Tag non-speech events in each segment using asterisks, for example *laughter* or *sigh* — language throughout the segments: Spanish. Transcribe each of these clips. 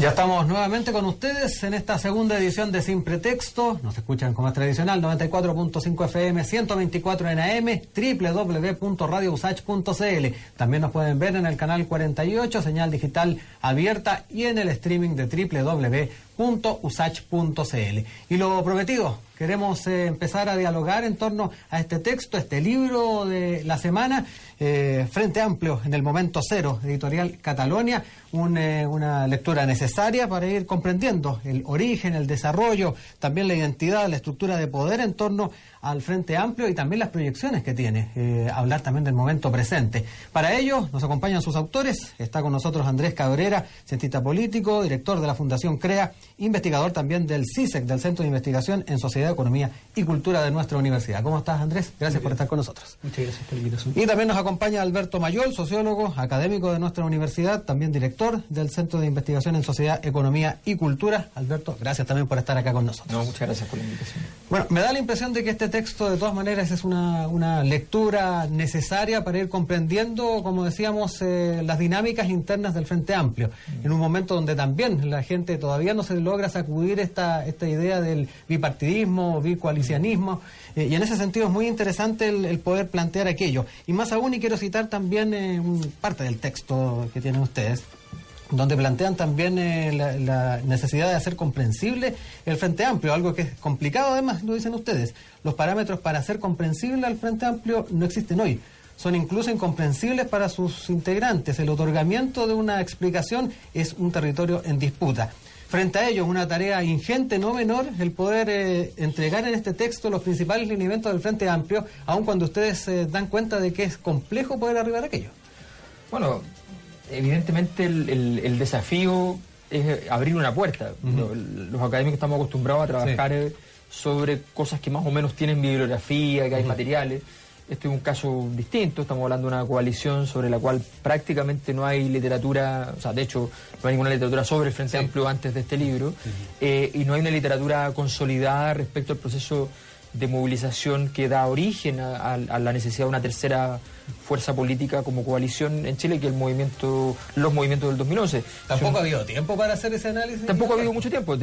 Ya estamos nuevamente con ustedes en esta segunda edición de Sin Pretexto. Nos escuchan como es tradicional, 94.5 FM, 124 en AM, www.radiousach.cl. También nos pueden ver en el canal 48, señal digital abierta y en el streaming de www.usach.cl. Y lo prometido, queremos eh, empezar a dialogar en torno a este texto, este libro de la semana, eh, Frente Amplio en el Momento Cero, editorial Catalonia, eh, una lectura necesaria para ir comprendiendo el origen, el desarrollo, también la identidad, la estructura de poder en torno al Frente Amplio y también las proyecciones que tiene, hablar también del momento presente. Para ello nos acompañan sus autores, está con nosotros Andrés Cabrera, cientista político, director de la Fundación CREA, investigador también del CISEC, del Centro de Investigación en Sociedad, Economía y Cultura de nuestra universidad. ¿Cómo estás Andrés? Gracias por estar con nosotros. Muchas gracias por la invitación. Y también nos acompaña Alberto Mayol, sociólogo, académico de nuestra universidad, también director del Centro de Investigación en Sociedad, Economía y Cultura. Alberto, gracias también por estar acá con nosotros. No, muchas gracias por la invitación. Bueno, me da la impresión de que este texto de todas maneras es una, una lectura necesaria para ir comprendiendo, como decíamos, eh, las dinámicas internas del Frente Amplio, mm. en un momento donde también la gente todavía no se logra sacudir esta, esta idea del bipartidismo, bicoalicianismo, eh, y en ese sentido es muy interesante el, poder plantear aquello. Y más aún, y quiero citar también eh, parte del texto que tienen ustedes, donde plantean también eh, la, necesidad de hacer comprensible el Frente Amplio, algo que es complicado además, lo dicen ustedes. Los parámetros para hacer comprensible al Frente Amplio no existen hoy. Son incluso incomprensibles para sus integrantes. El otorgamiento de una explicación es un territorio en disputa. Frente a ello, es una tarea ingente, no menor, el poder eh, entregar en este texto los principales lineamientos del Frente Amplio, aun cuando ustedes se dan cuenta de que es complejo poder arribar a aquello. Bueno, evidentemente el, desafío es abrir una puerta. los, académicos estamos acostumbrados a trabajar eh, sobre cosas que más o menos tienen bibliografía, que hay materiales. Este es un caso distinto, estamos hablando de una coalición sobre la cual prácticamente no hay literatura, o sea, de hecho, no hay ninguna literatura sobre el Frente Amplio antes de este libro, eh, y no hay una literatura consolidada respecto al proceso de movilización que da origen a, la necesidad de una tercera fuerza política como coalición en Chile, que el movimiento, los movimientos del 2011. ¿Tampoco ha habido tiempo para hacer ese análisis? Tampoco ha habido mucho tiempo.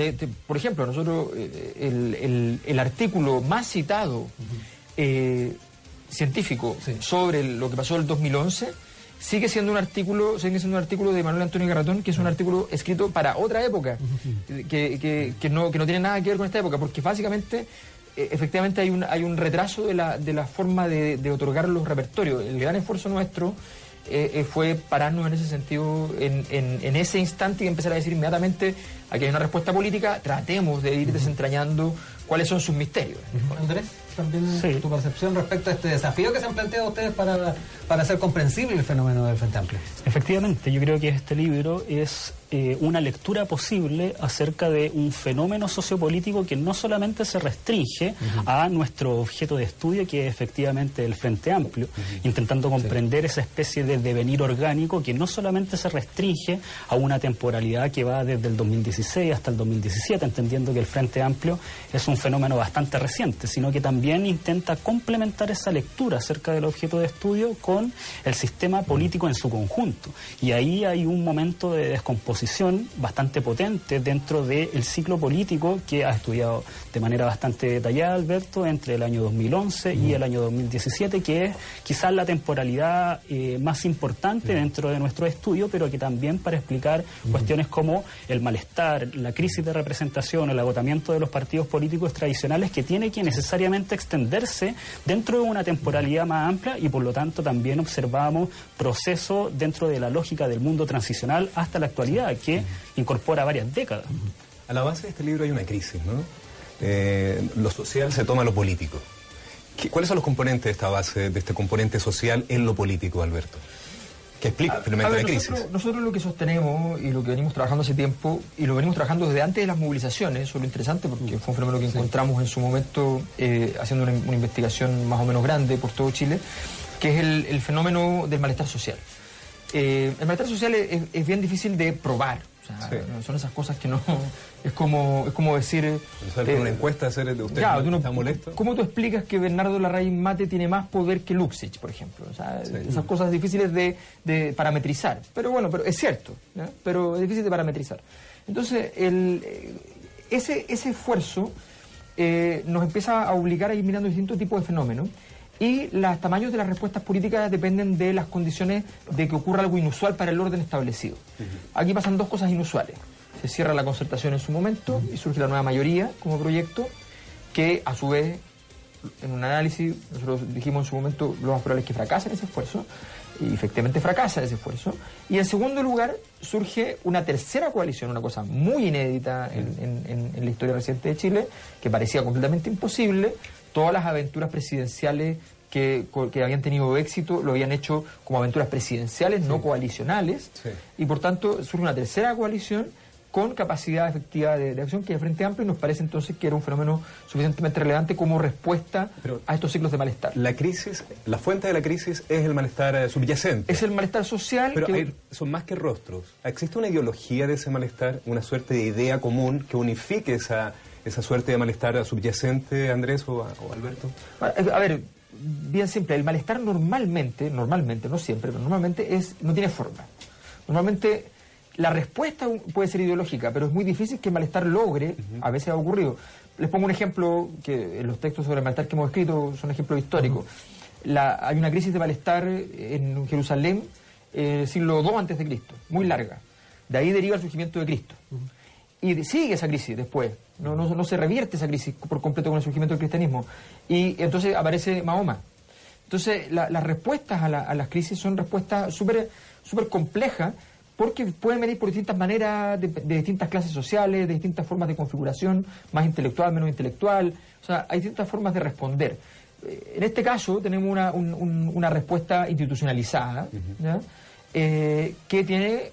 por ejemplo, nosotros, eh, el, artículo más citado eh, científico sobre lo que pasó en el 2011 sigue siendo un artículo sigue siendo un artículo de Manuel Antonio Garratón que es un artículo escrito para otra época que, que, no, que no tiene nada que ver con esta época porque básicamente e, efectivamente hay un, hay un retraso de la, de la forma de, otorgar los repertorios. El gran esfuerzo nuestro eh, eh, fue pararnos en ese sentido, en, en, ese instante y empezar a decir inmediatamente, aquí hay una respuesta política, tratemos de ir desentrañando cuáles son sus misterios. Andrés, también tu percepción respecto a este desafío que se han planteado ustedes para, para hacer comprensible el fenómeno del Frente Amplio. Efectivamente, yo creo que este libro es eh, una lectura posible acerca de un fenómeno sociopolítico que no solamente se restringe a nuestro objeto de estudio, que es efectivamente el Frente Amplio, intentando comprender esa especie de devenir orgánico que no solamente se restringe a una temporalidad que va desde el 2016 hasta el 2017, entendiendo que el Frente Amplio es un fenómeno bastante reciente, sino que también intenta complementar esa lectura acerca del objeto de estudio con el sistema político en su conjunto. Y ahí hay un momento de descomposición posición bastante potente dentro del ciclo político que ha estudiado de manera bastante detallada Alberto entre el año 2011 y el año 2017, que es quizás la temporalidad eh, más importante dentro de nuestro estudio, pero que también para explicar cuestiones como el malestar, la crisis de representación, el agotamiento de los partidos políticos tradicionales que tiene que necesariamente extenderse dentro de una temporalidad más amplia y por lo tanto también observamos procesos dentro de la lógica del mundo transicional hasta la actualidad que incorpora varias décadas. A la base de este libro hay una crisis, ¿no? Eh, lo social se toma lo político. ¿Cuáles son los componentes de esta base, de este componente social en lo político, Alberto? Que explica finalmente la crisis. Nosotros, nosotros, lo que sostenemos y lo que venimos trabajando hace tiempo, y lo venimos trabajando desde antes de las movilizaciones, eso es lo interesante porque fue un fenómeno que encontramos en su momento eh, haciendo una, investigación más o menos grande por todo Chile, que es el, fenómeno del malestar social. Eh, el malestar social es bien difícil de probar son esas cosas que no. Es como, es como decir. Eh, una encuesta hacer de usted está molesto. ¿Cómo tú explicas que Bernardo Larraín Mate tiene más poder que Luxich, por ejemplo? Esas cosas difíciles de, parametrizar. Pero bueno, pero es cierto, pero es difícil de parametrizar. Entonces, el, eh, ese, ese esfuerzo eh, nos empieza a obligar a ir mirando distintos tipos de fenómenos y los tamaños de las respuestas políticas dependen de las condiciones de que ocurra algo inusual para el orden establecido. Aquí pasan dos cosas inusuales. Se cierra la concertación en su momento y surge la nueva mayoría como proyecto, que a su vez, en un análisis, nosotros dijimos en su momento lo más probable es que fracase ese esfuerzo, y efectivamente fracasa ese esfuerzo. Y en segundo lugar, surge una tercera coalición, una cosa muy inédita en la historia reciente de Chile, que parecía completamente imposible, todas las aventuras presidenciales que, habían tenido éxito lo habían hecho como aventuras presidenciales, no coalicionales, y por tanto surge una tercera coalición con capacidad efectiva de, acción que de Frente Amplio y nos parece entonces que era un fenómeno suficientemente relevante como respuesta a estos ciclos de malestar. La crisis, la fuente de la crisis es el malestar eh, subyacente. Es el malestar social. Pero son más que rostros. ¿Existe una ideología de ese malestar, una suerte de idea común que unifique esa esa suerte de malestar subyacente, Andrés o, Alberto? A ver, bien simple, el malestar normalmente, normalmente, no siempre, pero normalmente es, no tiene forma. Normalmente la respuesta puede ser ideológica, pero es muy difícil que el malestar logre, a veces ha ocurrido. Les pongo un ejemplo que en los textos sobre el malestar que hemos escrito son ejemplos históricos. hay una crisis de malestar en Jerusalén en el siglo II antes de Cristo, muy larga. De ahí deriva el surgimiento de Cristo. Y sigue esa crisis después. No, no, se revierte esa crisis por completo con el surgimiento del cristianismo. Y entonces aparece Mahoma. Entonces, las respuestas a, las crisis son respuestas súper super complejas porque pueden venir por distintas maneras, de, distintas clases sociales, de distintas formas de configuración, más intelectual, menos intelectual. O sea, hay distintas formas de responder. Eh, en este caso tenemos una, una respuesta institucionalizada eh, que tiene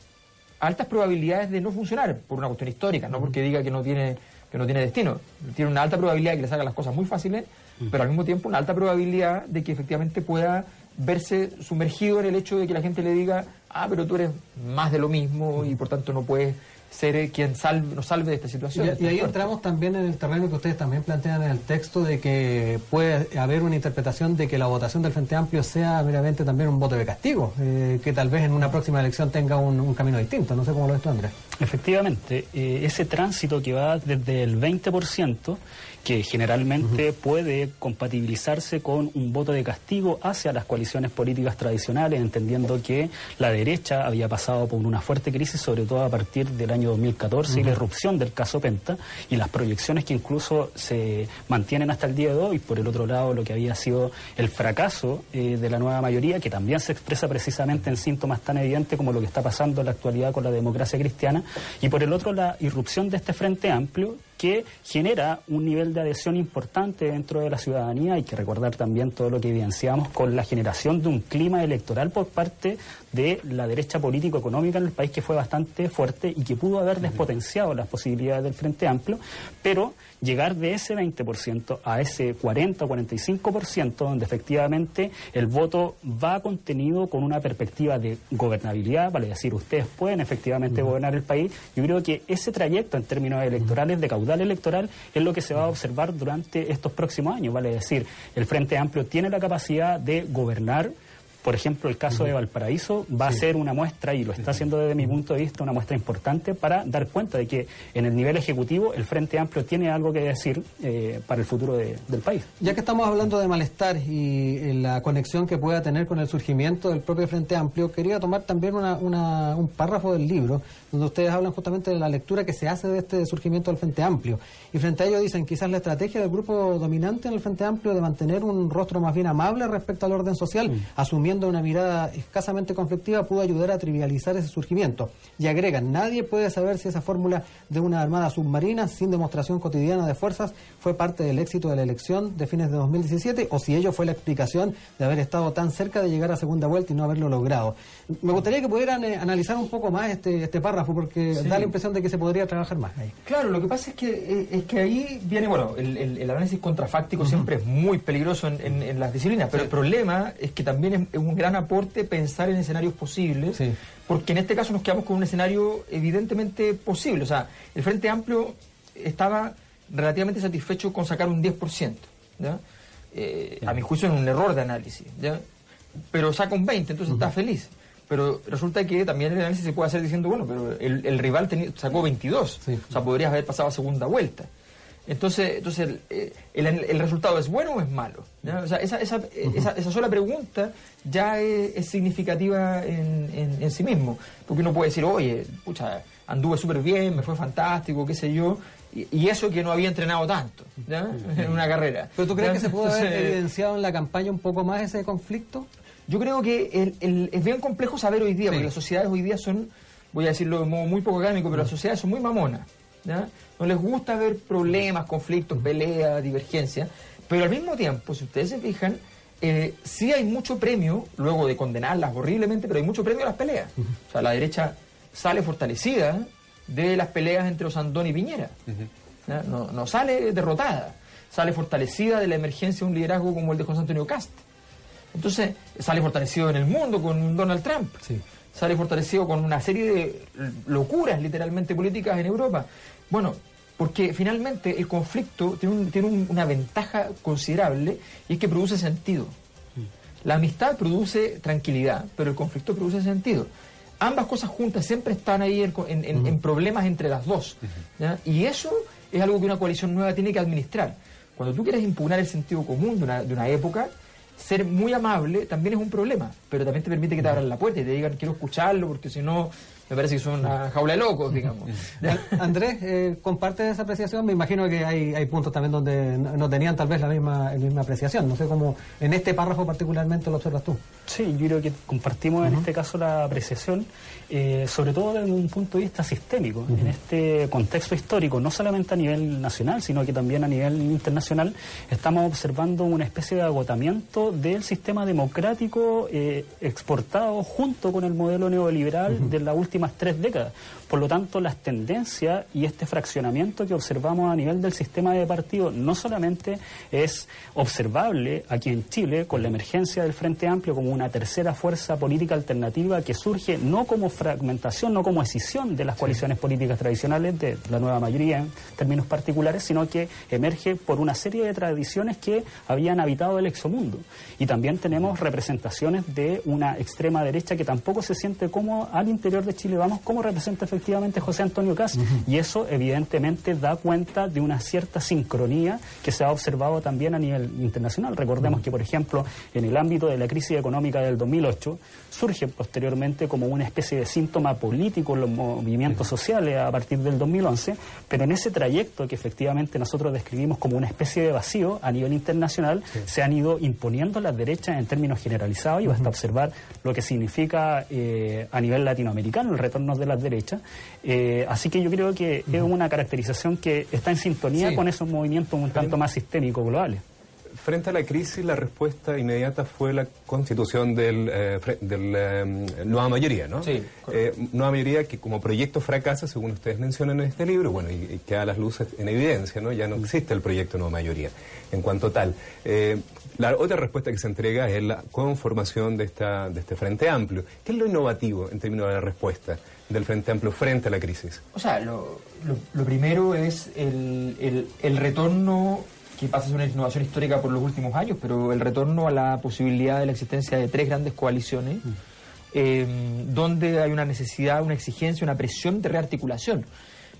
altas probabilidades de no funcionar por una cuestión histórica, no porque diga que no tiene que no tiene destino. Tiene una alta probabilidad de que le salgan las cosas muy fáciles, pero al mismo tiempo una alta probabilidad de que efectivamente pueda verse sumergido en el hecho de que la gente le diga, ah, pero tú eres más de lo mismo y por tanto no puedes ser quien salve, nos salve de esta situación. Y, ahí entramos también en el terreno que ustedes también plantean en el texto de que puede haber una interpretación de que la votación del Frente Amplio sea meramente también un voto de castigo, eh, que tal vez en una próxima elección tenga un, camino distinto. No sé cómo lo ves tú, Andrés. Efectivamente, eh, ese tránsito que va desde el 20% que generalmente puede compatibilizarse con un voto de castigo hacia las coaliciones políticas tradicionales, entendiendo que la derecha había pasado por una fuerte crisis, sobre todo a partir del año 2014 y la irrupción del caso Penta y las proyecciones que incluso se mantienen hasta el día de hoy. Por el otro lado, lo que había sido el fracaso eh, de la nueva mayoría, que también se expresa precisamente en síntomas tan evidentes como lo que está pasando en la actualidad con la democracia cristiana. Y por el otro, la irrupción de este Frente Amplio, que genera un nivel de adhesión importante dentro de la ciudadanía. Hay que recordar también todo lo que evidenciamos con la generación de un clima electoral por parte de la derecha político-económica en el país que fue bastante fuerte y que pudo haber despotenciado las posibilidades del Frente Amplio, pero llegar de ese 20% a ese 40 o 45%, donde efectivamente el voto va contenido con una perspectiva de gobernabilidad, vale decir, ustedes pueden efectivamente gobernar el país, yo creo que ese trayecto en términos electorales, de caudal electoral, es lo que se va a observar durante estos próximos años, vale decir, el Frente Amplio tiene la capacidad de gobernar, por ejemplo, el caso de Valparaíso va a ser una muestra, y lo está haciendo desde mi punto de vista, una muestra importante para dar cuenta de que en el nivel ejecutivo el Frente Amplio tiene algo que decir eh, para el futuro del país. Ya que estamos hablando de malestar y eh, la conexión que pueda tener con el surgimiento del propio Frente Amplio, quería tomar también un párrafo del libro donde ustedes hablan justamente de la lectura que se hace de este surgimiento del Frente Amplio. Y frente a ello dicen quizás la estrategia del grupo dominante en el Frente Amplio de mantener un rostro más bien amable respecto al orden social, asumiendo trayendo una mirada escasamente conflictiva, pudo ayudar a trivializar ese surgimiento. Y agregan, nadie puede saber si esa fórmula de una armada submarina sin demostración cotidiana de fuerzas fue parte del éxito de la elección de fines de 2017 o si ello fue la explicación de haber estado tan cerca de llegar a segunda vuelta y no haberlo logrado. Me gustaría que pudieran eh, analizar un poco más este, este párrafo porque da la impresión de que se podría trabajar más ahí. Claro, lo que pasa es que, eh, es que ahí viene, bueno, el, el, análisis contrafáctico siempre es muy peligroso en, en, las disciplinas, pero el problema es que también es, un gran aporte pensar en escenarios posibles, porque en este caso nos quedamos con un escenario evidentemente posible. O sea, el Frente Amplio estaba relativamente satisfecho con sacar un 10%. ¿ya? Eh, a mi juicio es un error de análisis, ¿ya? pero saca un 20%, entonces está feliz. Pero resulta que también el análisis se puede hacer diciendo, bueno, pero el, rival sacó 22, o sea, podrías haber pasado a segunda vuelta. Entonces, entonces el, el, resultado es bueno o es malo. O sea, esa, esa, esa, sola pregunta ya es, significativa en, en, sí mismo. Porque uno puede decir, oye, pucha, anduve súper bien, me fue fantástico, qué sé yo. Y, eso que no había entrenado tanto *laughs* en una carrera. ¿Pero tú crees que se puede haber evidenciado en la campaña un poco más ese conflicto? Yo creo que es bien complejo saber hoy día, porque las sociedades hoy día son, voy a decirlo de modo muy poco académico, pero las sociedades son muy mamonas. No les gusta ver problemas, conflictos, peleas, divergencias, pero al mismo tiempo, si ustedes se fijan, eh, sí hay mucho premio, luego de condenarlas horriblemente, pero hay mucho premio a las peleas. O sea, la derecha sale fortalecida de las peleas entre Osandón y Piñera. no, no, sale derrotada, sale fortalecida de la emergencia de un liderazgo como el de José Antonio Cast. Entonces, sale fortalecido en el mundo con Donald Trump. Sale fortalecido con una serie de locuras literalmente políticas en Europa. Bueno, porque finalmente el conflicto tiene, tiene una ventaja considerable y es que produce sentido. La amistad produce tranquilidad, pero el conflicto produce sentido. Ambas cosas juntas siempre están ahí en, problemas entre las dos. Y eso es algo que una coalición nueva tiene que administrar. Cuando tú quieres impugnar el sentido común de una, de una época, ser muy amable también es un problema, pero también te permite que te abran la puerta y te digan quiero escucharlo porque si no me parece que son una jaula de locos, digamos. *laughs* Andrés, eh, ¿comparte esa apreciación? Me imagino que hay, hay puntos también donde no tenían tal vez la misma, la misma apreciación. No sé cómo en este párrafo particularmente lo observas tú. Sí, yo creo que compartimos en este caso la apreciación, eh, sobre todo desde un punto de vista sistémico. En este contexto histórico, no solamente a nivel nacional, sino que también a nivel internacional, estamos observando una especie de agotamiento del sistema democrático eh, exportado junto con el modelo neoliberal de la última tres décadas. Por lo tanto, las tendencias y este fraccionamiento que observamos a nivel del sistema de partidos no solamente es observable aquí en Chile con la emergencia del Frente Amplio como una tercera fuerza política alternativa que surge no como fragmentación, no como escisión de las coaliciones políticas tradicionales de la nueva mayoría en términos particulares, sino que emerge por una serie de tradiciones que habían habitado el exomundo. Y también tenemos representaciones de una extrema derecha que tampoco se siente como al interior de Chile Vamos, como representa efectivamente José Antonio Cas. Y eso evidentemente da cuenta de una cierta sincronía que se ha observado también a nivel internacional. Recordemos que, por ejemplo, en el ámbito de la crisis económica del 2008, surge posteriormente como una especie de síntoma político en los movimientos sociales a partir del 2011, pero en ese trayecto que efectivamente nosotros describimos como una especie de vacío a nivel internacional, se han ido imponiendo las derechas en términos generalizados y basta observar lo que significa eh, a nivel latinoamericano el retorno de las derechas. Eh, así que yo creo que es una caracterización que está en sintonía con esos movimientos un tanto más sistémicos globales. Frente a la crisis, la respuesta inmediata fue la constitución del, eh, del Nueva Mayoría, ¿no? Sí. nueva Mayoría que como proyecto fracasa, según ustedes mencionan en este libro, bueno, y, queda las luces en evidencia, ¿no? Ya no existe el proyecto Nueva Mayoría en cuanto tal. La otra respuesta que se entrega es la conformación de, esta, de este Frente Amplio. ¿Qué es lo innovativo en términos de la respuesta del Frente Amplio frente a la crisis? O sea, lo, lo, primero es el, el, retorno que pasa a ser una innovación histórica por los últimos años, pero el retorno a la posibilidad de la existencia de tres grandes coaliciones, mm. eh, donde hay una necesidad, una exigencia, una presión de rearticulación.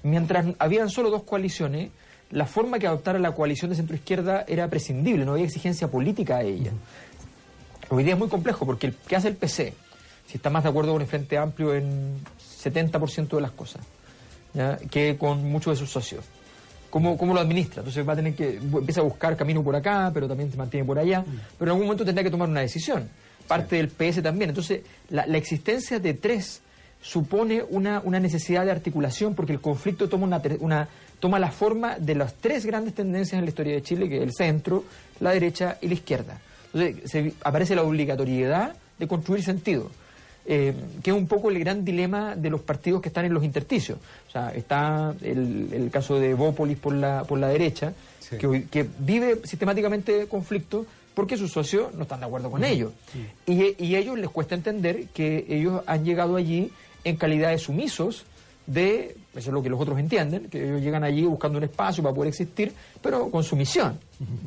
Mientras habían solo dos coaliciones, la forma que adoptara la coalición de centro-izquierda era prescindible, no había exigencia política a ella. Hoy día es muy complejo porque ¿qué hace el PC? Si está más de acuerdo con el Frente Amplio en 70% de las cosas, que con muchos de sus socios. ¿Cómo, ¿Cómo, lo administra? Entonces va a tener que, empieza a buscar camino por acá, pero también se mantiene por allá, pero en algún momento tendrá que tomar una decisión. parte del PS también. Entonces, la, la existencia de tres supone una, una, necesidad de articulación porque el conflicto toma, una, una, toma la forma de las tres grandes tendencias en la historia de Chile, que es el centro, la derecha y la izquierda. Entonces se, aparece la obligatoriedad de construir sentido. Eh, que es un poco el gran dilema de los partidos que están en los intersticios. O sea, está el, el caso de Bópolis por la, por la derecha, sí. que, que, vive sistemáticamente conflicto porque sus socios no están de acuerdo con ellos. Sí. Y, y a ellos les cuesta entender que ellos han llegado allí en calidad de sumisos de, eso es lo que los otros entienden, que ellos llegan allí buscando un espacio para poder existir, pero con sumisión,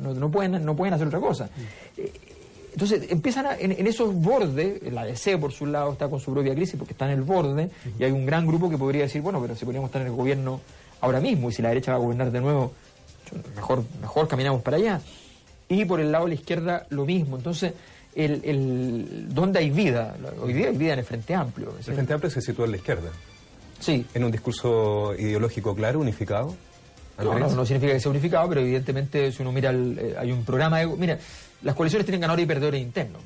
no, no, pueden, no pueden hacer otra cosa. Eh, entonces empiezan a, en, en, esos bordes, la DC por su lado está con su propia crisis porque está en el borde, y hay un gran grupo que podría decir, bueno, pero si podríamos estar en el gobierno ahora mismo, y si la derecha va a gobernar de nuevo, mejor, mejor caminamos para allá. Y por el lado de la izquierda lo mismo. Entonces, el, el, ¿dónde hay vida? Hoy día hay vida en el Frente Amplio. El Frente Amplio se sitúa en la izquierda. Sí. En un discurso ideológico claro, unificado. No, no, no, significa que sea unificado, pero evidentemente si uno mira, el, eh, hay un programa de... Mira, las coaliciones tienen ganadores y perdedores internos.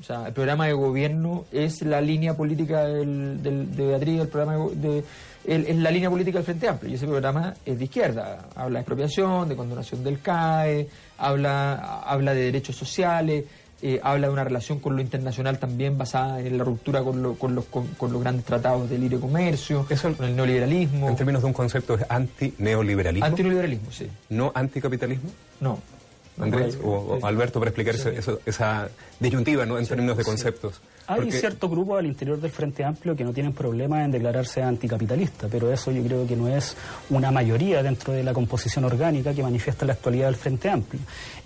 O sea, el programa de gobierno es la línea política del, del, de Beatriz, el programa de, el, es la línea política del Frente Amplio, y ese programa es de izquierda. Habla de expropiación, de condonación del CAE, habla, habla de derechos sociales, eh, habla de una relación con lo internacional también basada en la ruptura con, lo, con, los, con, con, los grandes tratados de libre comercio, Eso, con el neoliberalismo. En términos de un concepto es anti-neoliberalismo. Anti-neoliberalismo, sí. ¿No anticapitalismo? No. Andrés o, o, Alberto para explicar eso, esa disyuntiva ¿no? en términos de conceptos. Hay Porque... cierto grupo al interior del Frente Amplio que no tienen problema en declararse anticapitalista, pero eso yo creo que no es una mayoría dentro de la composición orgánica que manifiesta la actualidad del Frente Amplio.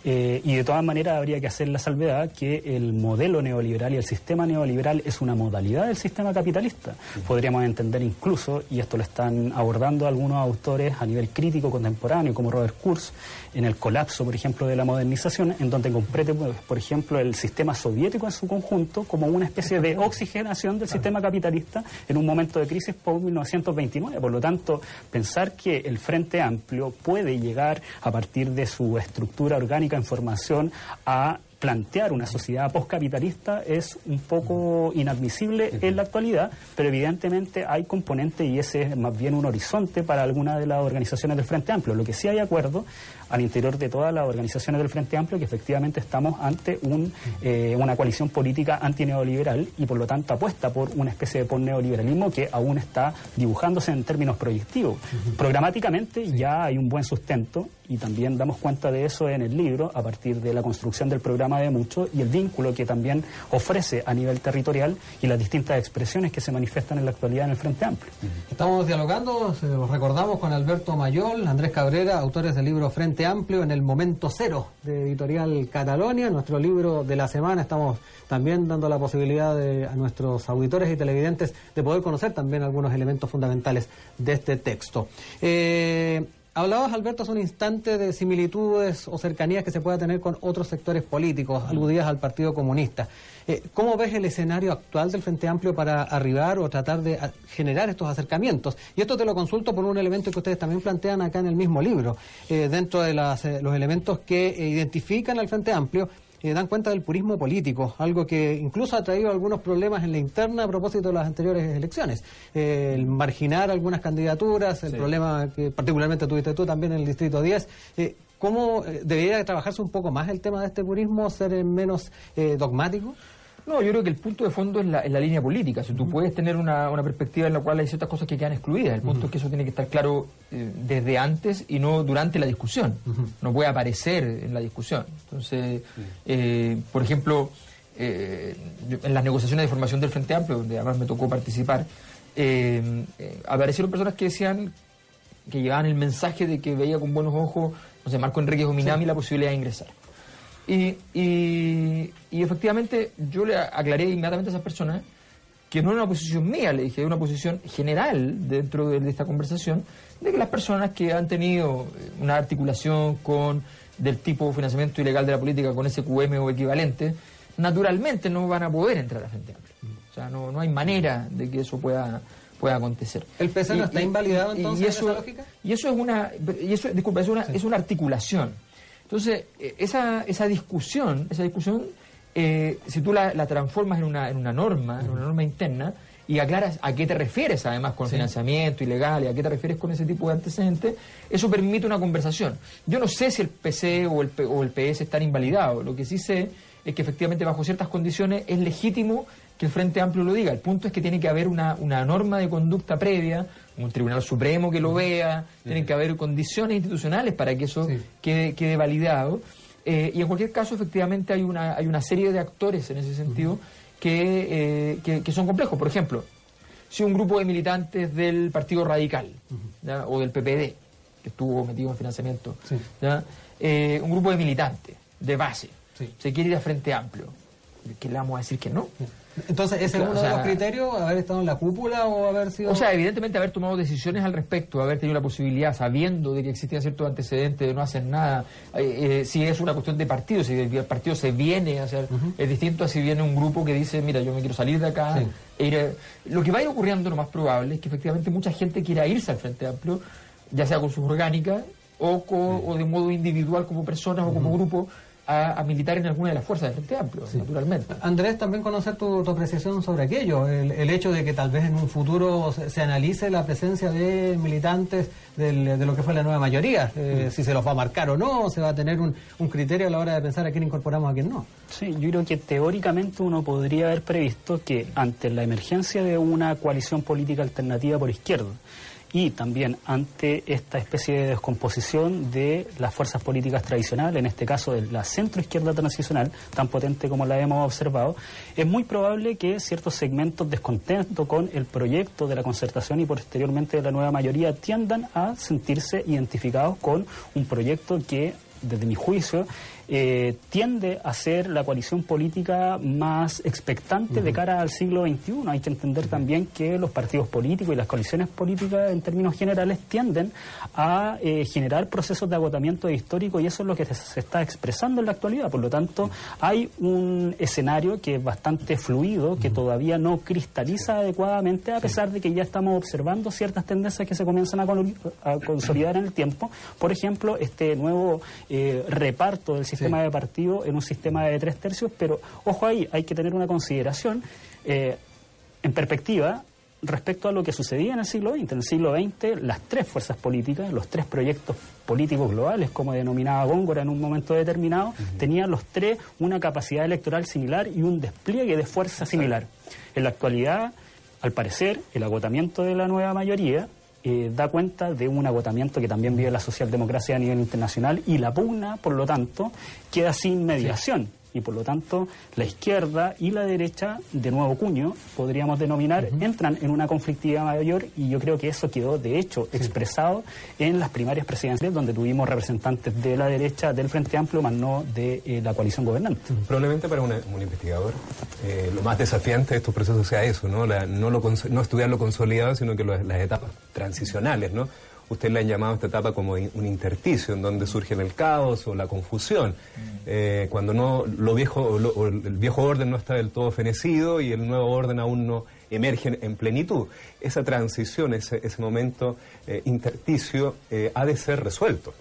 Eh, y de todas maneras habría que hacer la salvedad que el modelo neoliberal y el sistema neoliberal es una modalidad del sistema capitalista. Podríamos entender incluso, y esto lo están abordando algunos autores a nivel crítico contemporáneo, como Robert Kurz, en el colapso, por ejemplo, de la modernización, en donde comprende, por ejemplo, el sistema soviético en su conjunto como una especie de oxigenación del sistema capitalista en un momento de crisis por 1929. Por lo tanto, pensar que el Frente Amplio puede llegar a partir de su estructura orgánica en formación a plantear una sociedad postcapitalista es un poco inadmisible en la actualidad, pero evidentemente hay componentes y ese es más bien un horizonte para algunas de las organizaciones del Frente Amplio. Lo que sí hay acuerdo al interior de todas las organizaciones del Frente Amplio que efectivamente estamos ante un, eh, una coalición política antineoliberal y por lo tanto apuesta por una especie de posneoliberalismo que aún está dibujándose en términos proyectivos. Uh -huh. Programáticamente sí. ya hay un buen sustento y también damos cuenta de eso en el libro a partir de la construcción del programa de mucho y el vínculo que también ofrece a nivel territorial y las distintas expresiones que se manifiestan en la actualidad en el Frente Amplio. Estamos dialogando, se los recordamos, con Alberto Mayol, Andrés Cabrera, autores del libro Frente Amplio en el momento cero de Editorial Catalonia, nuestro libro de la semana. Estamos también dando la posibilidad de, a nuestros auditores y televidentes de poder conocer también algunos elementos fundamentales de este texto. Eh, Hablabas, Alberto, hace un instante de similitudes o cercanías que se pueda tener con otros sectores políticos, aludías al Partido Comunista. Eh, ¿Cómo ves el escenario actual del Frente Amplio para arribar o tratar de generar estos acercamientos? Y esto te lo consulto por un elemento que ustedes también plantean acá en el mismo libro, eh, dentro de las, eh, los elementos que identifican al Frente Amplio eh, dan cuenta del purismo político, algo que incluso ha traído algunos problemas en la interna a propósito de las anteriores elecciones. Eh, el marginar algunas candidaturas, el sí. problema que particularmente tuviste tú también en el Distrito 10. Eh, ¿Cómo debería trabajarse un poco más el tema de este purismo, ser menos dogmático? No, yo creo que el punto de fondo es la, es la línea política. Si tú uh -huh. puedes tener una, una, perspectiva en la cual hay ciertas cosas que quedan excluidas. El punto uh -huh. es que eso tiene que estar claro eh, desde antes y no durante la discusión. Uh -huh. No puede aparecer en la discusión. Entonces, eh, por ejemplo, eh, en las negociaciones de formación del Frente Amplio, donde además me tocó participar, eh, aparecieron personas que decían que llevaban el mensaje de que veía con buenos ojos, no sé, Marco Enrique Ominami sí. la posibilidad de ingresar. Y, y, y, efectivamente yo le aclaré inmediatamente a esas personas que no era una posición mía, le dije, es una posición general dentro de, de, esta conversación, de que las personas que han tenido una articulación con del tipo financiamiento ilegal de la política con SQM o equivalente, naturalmente no van a poder entrar a Frente Amplio. O sea, no, no hay manera de que eso pueda pueda acontecer. ¿El PC no está y, invalidado entonces y eso, en esa lógica? Y eso es una, y eso, disculpa, es una, sí. es una articulación. Entonces, esa, esa discusión, esa discusión eh, si tú la, transformas en una, en una norma, en una norma interna, y aclaras a qué te refieres además con financiamiento ilegal y a qué te refieres con ese tipo de antecedentes, eso permite una conversación. Yo no sé si el PC o el, o el PS están invalidados, lo que sí sé es que efectivamente bajo ciertas condiciones es legítimo que el Frente Amplio lo diga. El punto es que tiene que haber una, una norma de conducta previa, un Tribunal Supremo que lo vea, tienen que haber condiciones institucionales para que eso quede, quede validado. Eh, y en cualquier caso, efectivamente, hay una, hay una serie de actores en ese sentido eh, que, que, son complejos. Por ejemplo, si un grupo de militantes del Partido Radical o del PPD, que estuvo metido en financiamiento, eh, un grupo de militantes de base, se quiere ir a Frente Amplio, ¿qué le vamos a decir que no? Entonces, ¿ese es uno de los criterios? ¿Haber estado en la cúpula o haber sido.? O sea, evidentemente haber tomado decisiones al respecto, haber tenido la posibilidad, sabiendo de que existían ciertos antecedentes de no hacer nada. Eh, eh, si es una cuestión de partido, si el partido se viene a hacer. Es distinto a si viene un grupo que dice, mira, yo me quiero salir de acá. E ir Lo que va a ir ocurriendo, lo más probable, es que efectivamente mucha gente quiera irse al Frente Amplio, ya sea con sus orgánicas o, o de modo individual como personas o como grupo a, militar en alguna de las fuerzas del Frente Amplio, naturalmente. Andrés, también conocer tu, apreciación sobre aquello, el, hecho de que tal vez en un futuro se, analice la presencia de militantes de lo que fue la nueva mayoría, eh, si se los va a marcar o no, se va a tener un, un, criterio a la hora de pensar a quién incorporamos a quién no. Sí, yo creo que teóricamente uno podría haber previsto que ante la emergencia de una coalición política alternativa por izquierda, y también ante esta especie de descomposición de las fuerzas políticas tradicionales, en este caso de la centroizquierda transicional, tan potente como la hemos observado, es muy probable que ciertos segmentos descontentos con el proyecto de la concertación y posteriormente de la nueva mayoría tiendan a sentirse identificados con un proyecto que desde mi juicio, eh, tiende a ser la coalición política más expectante de cara al siglo XXI. Hay que entender también que los partidos políticos y las coaliciones políticas en términos generales tienden a eh, generar procesos de agotamiento histórico y eso es lo que se está expresando en la actualidad. Por lo tanto, hay un escenario que es bastante fluido, que todavía no cristaliza adecuadamente, a pesar de que ya estamos observando ciertas tendencias que se comienzan a, consolidar en el tiempo. Por ejemplo, este nuevo eh, reparto del sistema de partido en un sistema de tres tercios, pero ojo ahí, hay que tener una consideración eh, en perspectiva respecto a lo que sucedía en el siglo XX. En el siglo XX, las tres fuerzas políticas, los tres proyectos políticos globales, como denominaba Góngora en un momento determinado, tenían los tres una capacidad electoral similar y un despliegue de fuerza similar. En la actualidad, al parecer, el agotamiento de la nueva mayoría eh, da cuenta de un agotamiento que también vive la socialdemocracia a nivel internacional y la pugna, por lo tanto, queda sin mediación y por lo tanto la izquierda y la derecha, de nuevo cuño, podríamos denominar, entran en una conflictividad mayor y yo creo que eso quedó de hecho expresado en las primarias presidenciales donde tuvimos representantes de la derecha del Frente Amplio, más no de eh, la coalición gobernante. Probablemente para un investigador eh, lo más desafiante de estos procesos sea eso, no, no, lo, no estudiar lo consolidado, sino que las etapas transicionales, ¿no? Usted le han llamado a esta etapa como un intersticio, en donde surge el caos o la confusión, mm. eh, cuando no lo viejo, el viejo orden no está del todo fenecido y el nuevo orden aún no emerge en plenitud. Esa transición, ese, ese momento eh, intersticio, eh, ha de ser resuelto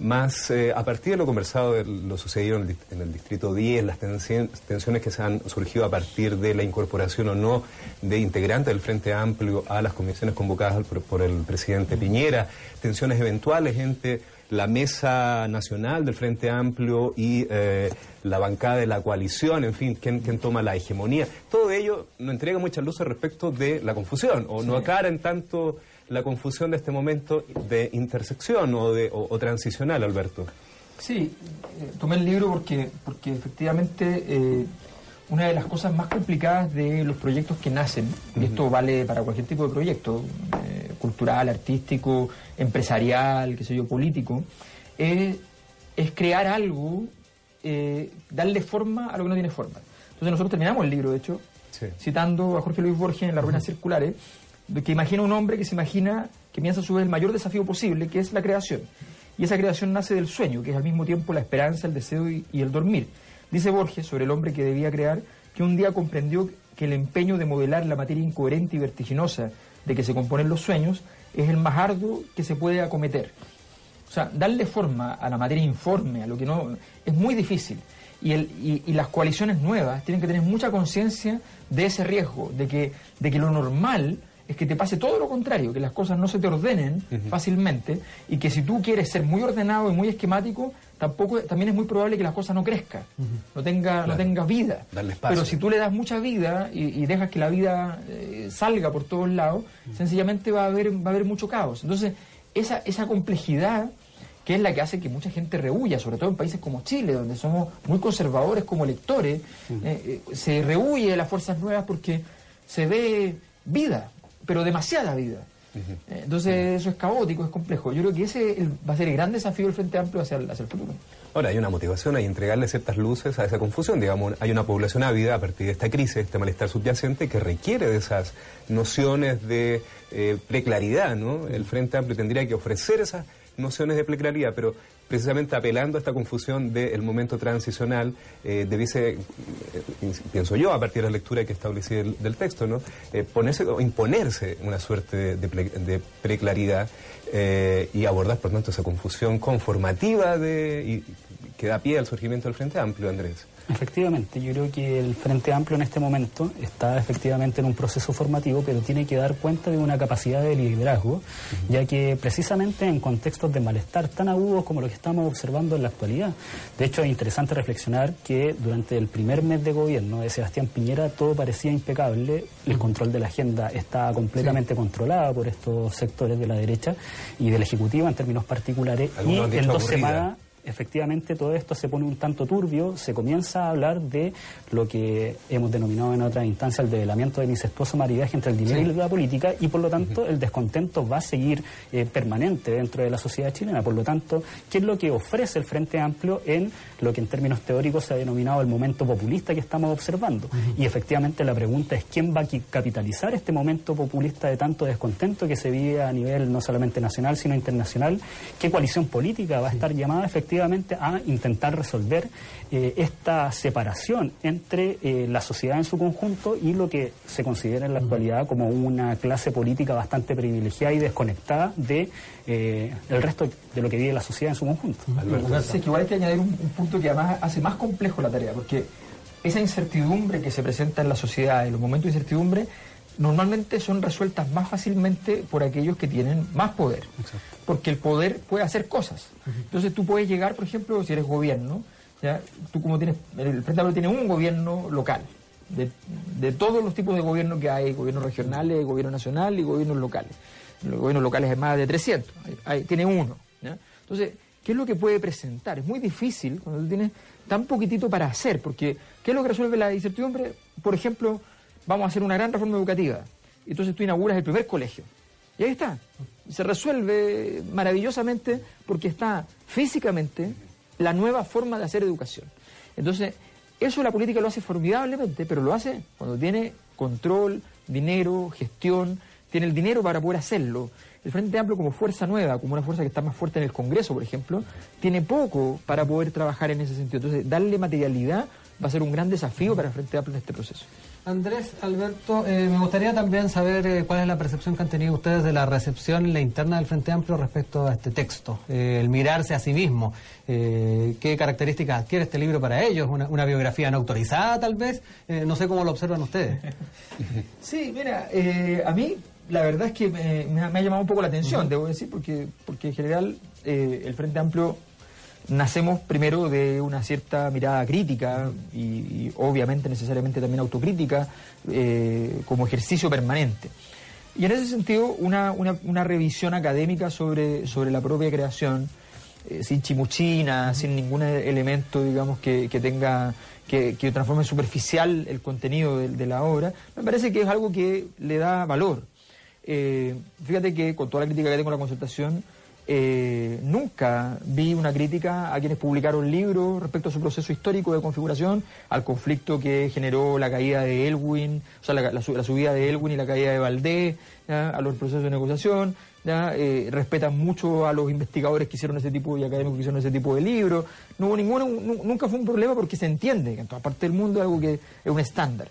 más eh, a partir de lo conversado, de lo sucedido en el, Distrito 10, las tensiones que se han surgido a partir de la incorporación o no de integrantes del Frente Amplio a las comisiones convocadas por, el presidente Piñera, tensiones eventuales entre la mesa nacional del Frente Amplio y eh, la bancada de la coalición, en fin, quién, toma la hegemonía. Todo ello nos entrega muchas luces respecto de la confusión, o no aclara en tanto la confusión de este momento de intersección o, de, o, transicional, Alberto. Sí, eh, tomé el libro porque, porque efectivamente eh, una de las cosas más complicadas de los proyectos que nacen, y esto vale para cualquier tipo de proyecto, eh, cultural, artístico, empresarial, qué sé yo, político, es, crear algo, darle forma a lo que no tiene forma. Entonces nosotros terminamos el libro, de hecho, citando a Jorge Luis Borges en Las Ruinas Circulares, que imagina un hombre que se imagina, que piensa a su vez el mayor desafío posible, que es la creación. Y esa creación nace del sueño, que es al mismo tiempo la esperanza, el deseo y, el dormir. Dice Borges sobre el hombre que debía crear que un día comprendió que el empeño de modelar la materia incoherente y vertiginosa de que se componen los sueños es el más arduo que se puede acometer. O sea, darle forma a la materia informe, a lo que no, es muy difícil. y, el, y, las coaliciones nuevas tienen que tener mucha conciencia de ese riesgo, de que, de que lo normal es que te pase todo lo contrario, que las cosas no se te ordenen fácilmente y que si tú quieres ser muy ordenado y muy esquemático, tampoco también es muy probable que las cosas no crezcan, no tenga no tenga vida. Pero si tú le das mucha vida y, dejas que la vida eh, salga por todos lados, sencillamente va a haber va a haber mucho caos. Entonces, esa esa complejidad que es la que hace que mucha gente rehuya, sobre todo en países como Chile, donde somos muy conservadores como electores, eh, eh, se rehuye de las fuerzas nuevas porque se ve vida, pero demasiada vida. Eh, entonces eso es caótico, es complejo. Yo creo que ese va a ser el gran desafío del Frente Amplio hacia el, hacia el futuro. Ahora, hay una motivación, hay entregarle ciertas luces a esa confusión. Digamos, hay una población ávida a partir de esta crisis, este malestar subyacente, que requiere de esas nociones de eh, preclaridad, ¿no? El Frente Amplio tendría que ofrecer esas nociones de preclaridad, pero precisamente apelando a esta confusión del momento transicional, eh, debiese, eh, pienso yo, a partir de la lectura que establecí del, texto, ¿no? Eh, ponerse o imponerse una suerte de, preclaridad eh, y abordar, por tanto, esa confusión conformativa de, que da pie al surgimiento del Frente Amplio, Andrés. Efectivamente, yo creo que el Frente Amplio en este momento está efectivamente en un proceso formativo, pero tiene que dar cuenta de una capacidad de liderazgo, ya que precisamente en contextos de malestar tan agudos como lo que estamos observando en la actualidad, de hecho es interesante reflexionar que durante el primer mes de gobierno de Sebastián Piñera todo parecía impecable, el control de la agenda está completamente controlado por estos sectores de la derecha y del Ejecutivo en términos particulares, y en dos semanas efectivamente todo esto se pone un tanto turbio, se comienza a hablar de lo que hemos denominado en otra instancia el develamiento del incestuoso maridaje entre el dinero y la política y por lo tanto el descontento va a seguir eh, permanente dentro de la sociedad chilena. Por lo tanto, ¿qué es lo que ofrece el Frente Amplio en lo que en términos teóricos se ha denominado el momento populista que estamos observando? Y efectivamente la pregunta es quién va a capitalizar este momento populista de tanto descontento que se vive a nivel no solamente nacional sino internacional. ¿Qué coalición política va a estar llamada efectivamente a intentar resolver eh, esta separación entre eh, la sociedad en su conjunto y lo que se considera en la actualidad como una clase política bastante privilegiada y desconectada de eh, el resto de lo que vive la sociedad en su conjunto. Sí, que igual hay que añadir un, punto que además hace más complejo la tarea, porque esa incertidumbre que se presenta en la sociedad, en los momentos de incertidumbre, normalmente son resueltas más fácilmente por aquellos que tienen más poder. Porque el poder puede hacer cosas. Entonces tú puedes llegar, por ejemplo, si eres gobierno, ¿ya? tú como tienes, el Frente Amplio tiene un gobierno local, de, todos los tipos de gobierno que hay, gobiernos regionales, gobierno nacional y gobiernos locales. Los gobiernos locales es más de 300, tiene uno. Entonces, ¿qué es lo que puede presentar? Es muy difícil cuando tú tienes tan poquitito para hacer, porque ¿qué es lo que resuelve la incertidumbre? Por ejemplo, vamos a hacer una gran reforma educativa. Entonces tú inauguras el primer colegio. Y ahí está. Se resuelve maravillosamente porque está físicamente la nueva forma de hacer educación. Entonces, eso la política lo hace formidablemente, pero lo hace cuando tiene control, dinero, gestión, tiene el dinero para poder hacerlo. El Frente Amplio como fuerza nueva, como una fuerza que está más fuerte en el Congreso, por ejemplo, tiene poco para poder trabajar en ese sentido. Entonces, darle materialidad va a ser un gran desafío para el Frente Amplio en este proceso. Andrés, Alberto, eh, me gustaría también saber eh, cuál es la percepción que han tenido ustedes de la recepción en la interna del Frente Amplio respecto a este texto, eh, el mirarse a sí mismo. ¿Qué características adquiere este libro para ellos? ¿Una, biografía no autorizada, tal vez? no sé cómo lo observan ustedes. *laughs* Sí, mira, a mí la verdad es que me, ha llamado un poco la atención, debo decir, porque, porque en general el Frente Amplio nacemos primero de una cierta mirada crítica y, obviamente necesariamente también autocrítica eh, como ejercicio permanente. Y en ese sentido, una, una, revisión académica sobre, sobre la propia creación, eh, sin chimuchina, sin ningún elemento, digamos, que, que tenga, que, que, transforme superficial el contenido de, la obra, me parece que es algo que le da valor. Eh, fíjate que con toda la crítica que tengo a la consultación, eh, nunca vi una crítica a quienes publicaron libros respecto a su proceso histórico de configuración, al conflicto que generó la caída de Elwin, o sea, la, subida de Elwin y la caída de Valdés, a los procesos de negociación, eh, respetan mucho a los investigadores que hicieron ese tipo y académicos que hicieron ese tipo de libros. No hubo ninguno, nunca fue un problema porque se entiende que en toda parte del mundo es algo que es un estándar.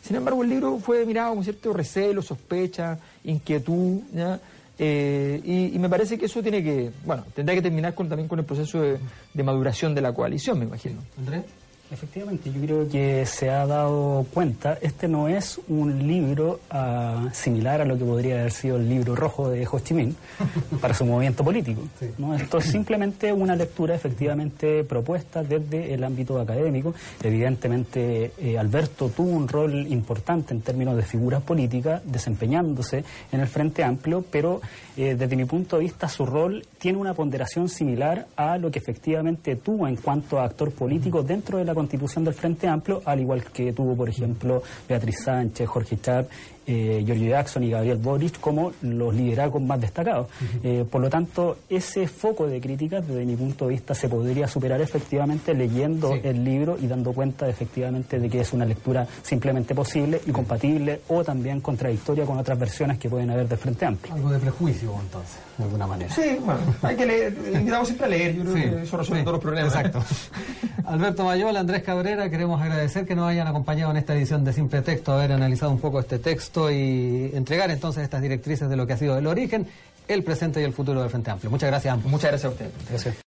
Sin embargo, el libro fue mirado con cierto recelo, sospecha, inquietud, ¿ya? Eh, y, me parece que eso tiene que, bueno, tendrá que terminar con, también con el proceso de, maduración de la coalición, me imagino. Andrés. Efectivamente, yo creo que se ha dado cuenta, este no es un libro uh, similar a lo que podría haber sido el libro rojo de Ho Chi Minh *laughs* para su movimiento político. Sí. ¿no? Esto es simplemente una lectura efectivamente propuesta desde el ámbito académico. Evidentemente, eh, Alberto tuvo un rol importante en términos de figuras políticas, desempeñándose en el Frente Amplio, pero eh, desde mi punto de vista su rol tiene una ponderación similar a lo que efectivamente tuvo en cuanto a actor político dentro de la constitución del Frente Amplio, al igual que tuvo, por ejemplo, Beatriz Sánchez, Jorge Chap, eh, Giorgio Jackson y Gabriel Boric como los liderazgos más destacados. Uh -huh. eh, por lo tanto, ese foco de críticas, desde mi punto de vista, se podría superar efectivamente leyendo sí. el libro y dando cuenta efectivamente de que es una lectura simplemente posible y compatible o también contradictoria con otras versiones que pueden haber del Frente Amplio. Algo de prejuicio, entonces, de alguna manera. Sí, bueno, hay que leer, invitamos siempre a leer, yo creo Sí, que eso resuelve sí, todos los problemas. Exacto. *laughs* Alberto Mayola, Andrés Cabrera, queremos agradecer que nos hayan acompañado en esta edición de Simple Texto, haber analizado un poco este texto y entregar entonces estas directrices de lo que ha sido el origen, el presente y el futuro del Frente Amplio. Muchas gracias a ambos. Muchas gracias a ustedes. Gracias.